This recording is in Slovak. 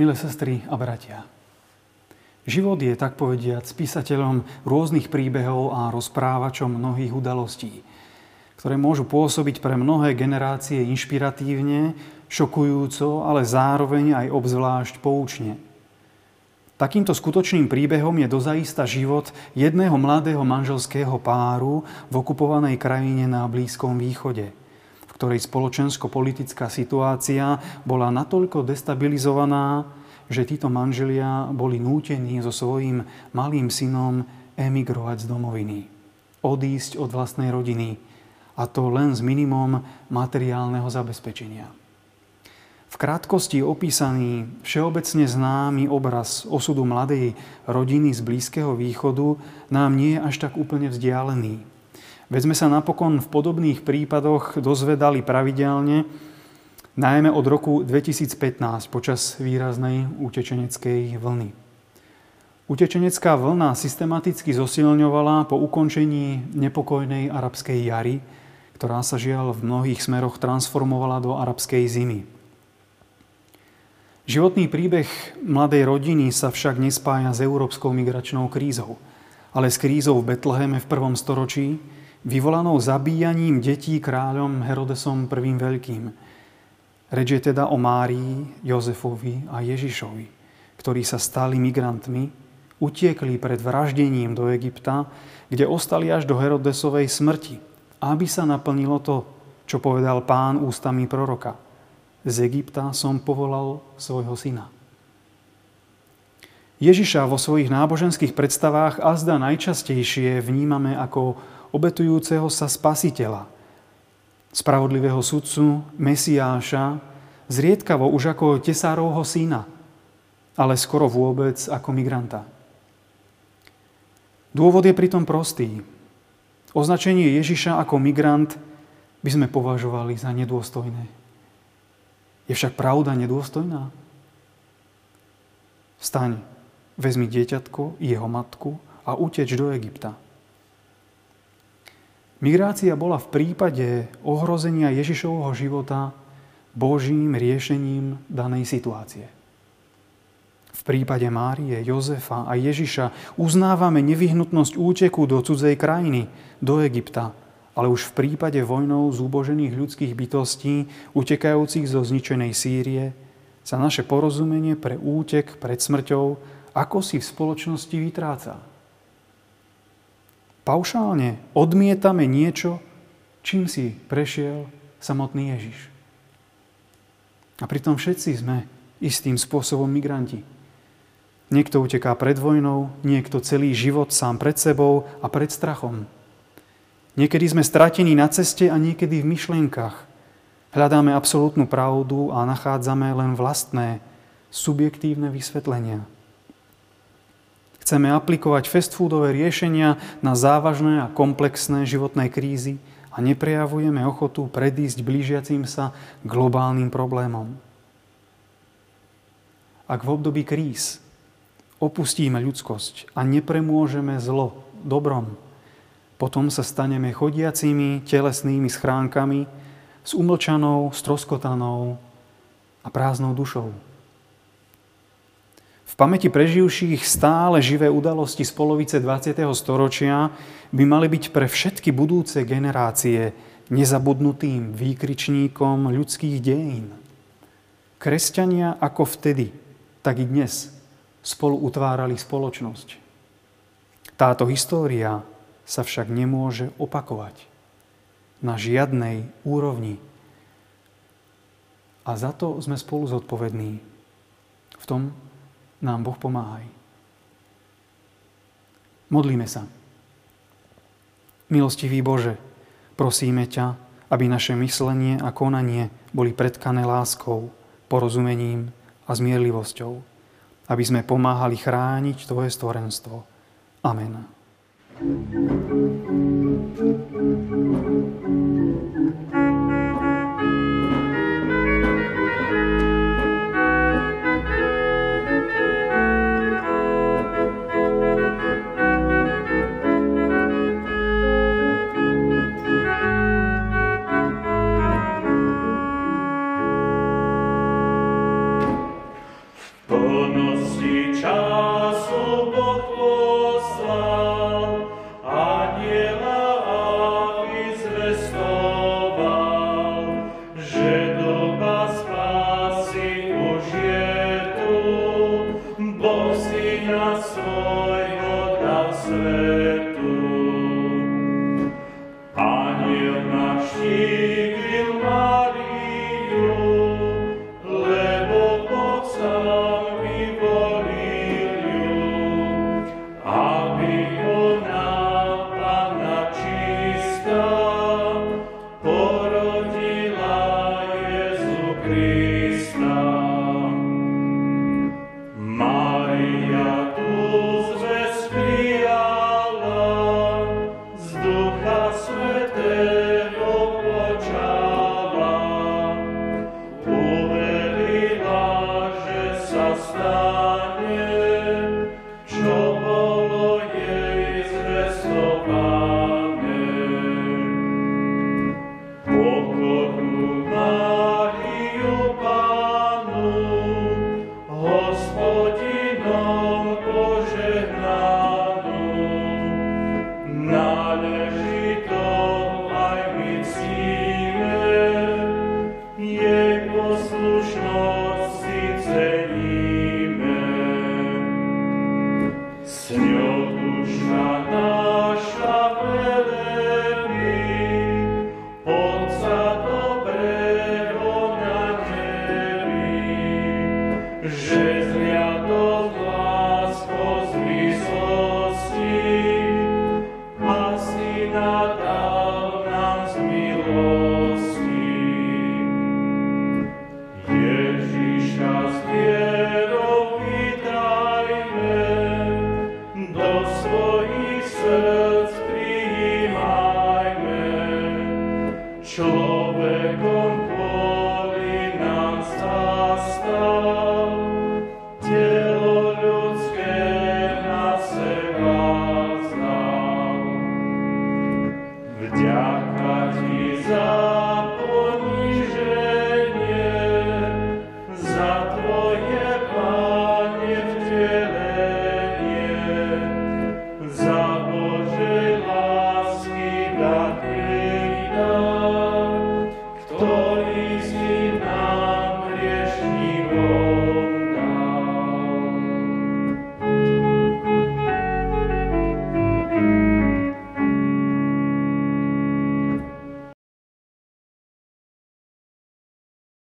Milé sestry a bratia, život je, tak povediať, spísateľom rôznych príbehov a rozprávačom mnohých udalostí, ktoré môžu pôsobiť pre mnohé generácie inšpiratívne, šokujúco, ale zároveň aj obzvlášť poučne. Takýmto skutočným príbehom je dozaista život jedného mladého manželského páru v okupovanej krajine na Blízkom východe – ktorej spoločensko-politická situácia bola natoľko destabilizovaná, že títo manželia boli nútení so svojím malým synom emigrovať z domoviny. Odísť od vlastnej rodiny. A to len s minimum materiálneho zabezpečenia. V krátkosti opísaný všeobecne známy obraz osudu mladej rodiny z Blízkeho východu nám nie je až tak úplne vzdialený. Veď sme sa napokon v podobných prípadoch dozvedali pravidelne, najmä od roku 2015 počas výraznej utečeneckej vlny. Utečenecká vlna systematicky zosilňovala po ukončení nepokojnej arabskej jary, ktorá sa žiaľ v mnohých smeroch transformovala do arabskej zimy. Životný príbeh mladej rodiny sa však nespája s európskou migračnou krízou, ale s krízou v Betleheme v prvom storočí, vyvolanou zabíjaním detí kráľom Herodesom I. Veľkým. Reč je teda o Márii, Jozefovi a Ježišovi, ktorí sa stali migrantmi, utiekli pred vraždením do Egypta, kde ostali až do Herodesovej smrti, aby sa naplnilo to, čo povedal pán ústami proroka. Z Egypta som povolal svojho syna. Ježiša vo svojich náboženských predstavách azda najčastejšie vnímame ako obetujúceho sa spasiteľa, spravodlivého sudcu, Mesiáša, zriedkavo už ako tesárovho syna, ale skoro vôbec ako migranta. Dôvod je pritom prostý. Označenie Ježiša ako migrant by sme považovali za nedôstojné. Je však pravda nedôstojná? Vstaň, vezmi dieťatko jeho matku a uteč do Egypta. Migrácia bola v prípade ohrozenia Ježišovho života Božím riešením danej situácie. V prípade Márie, Jozefa a Ježiša uznávame nevyhnutnosť úteku do cudzej krajiny, do Egypta, ale už v prípade vojnou zúbožených ľudských bytostí, utekajúcich zo zničenej Sýrie, sa naše porozumenie pre útek pred smrťou ako si v spoločnosti vytráca paušálne odmietame niečo, čím si prešiel samotný Ježiš. A pritom všetci sme istým spôsobom migranti. Niekto uteká pred vojnou, niekto celý život sám pred sebou a pred strachom. Niekedy sme stratení na ceste a niekedy v myšlienkach. Hľadáme absolútnu pravdu a nachádzame len vlastné, subjektívne vysvetlenia. Chceme aplikovať fast foodové riešenia na závažné a komplexné životné krízy a neprejavujeme ochotu predísť blížiacim sa globálnym problémom. Ak v období kríz opustíme ľudskosť a nepremôžeme zlo dobrom, potom sa staneme chodiacimi telesnými schránkami s umlčanou, stroskotanou a prázdnou dušou. V pamäti preživších stále živé udalosti z polovice 20. storočia by mali byť pre všetky budúce generácie nezabudnutým výkričníkom ľudských dejín. Kresťania ako vtedy, tak i dnes spolu utvárali spoločnosť. Táto história sa však nemôže opakovať na žiadnej úrovni. A za to sme spolu zodpovední. V tom nám Boh pomáhaj. Modlíme sa. Milostivý Bože, prosíme ťa, aby naše myslenie a konanie boli predkané láskou, porozumením a zmierlivosťou, aby sme pomáhali chrániť Tvoje stvorenstvo. Amen. Jesus.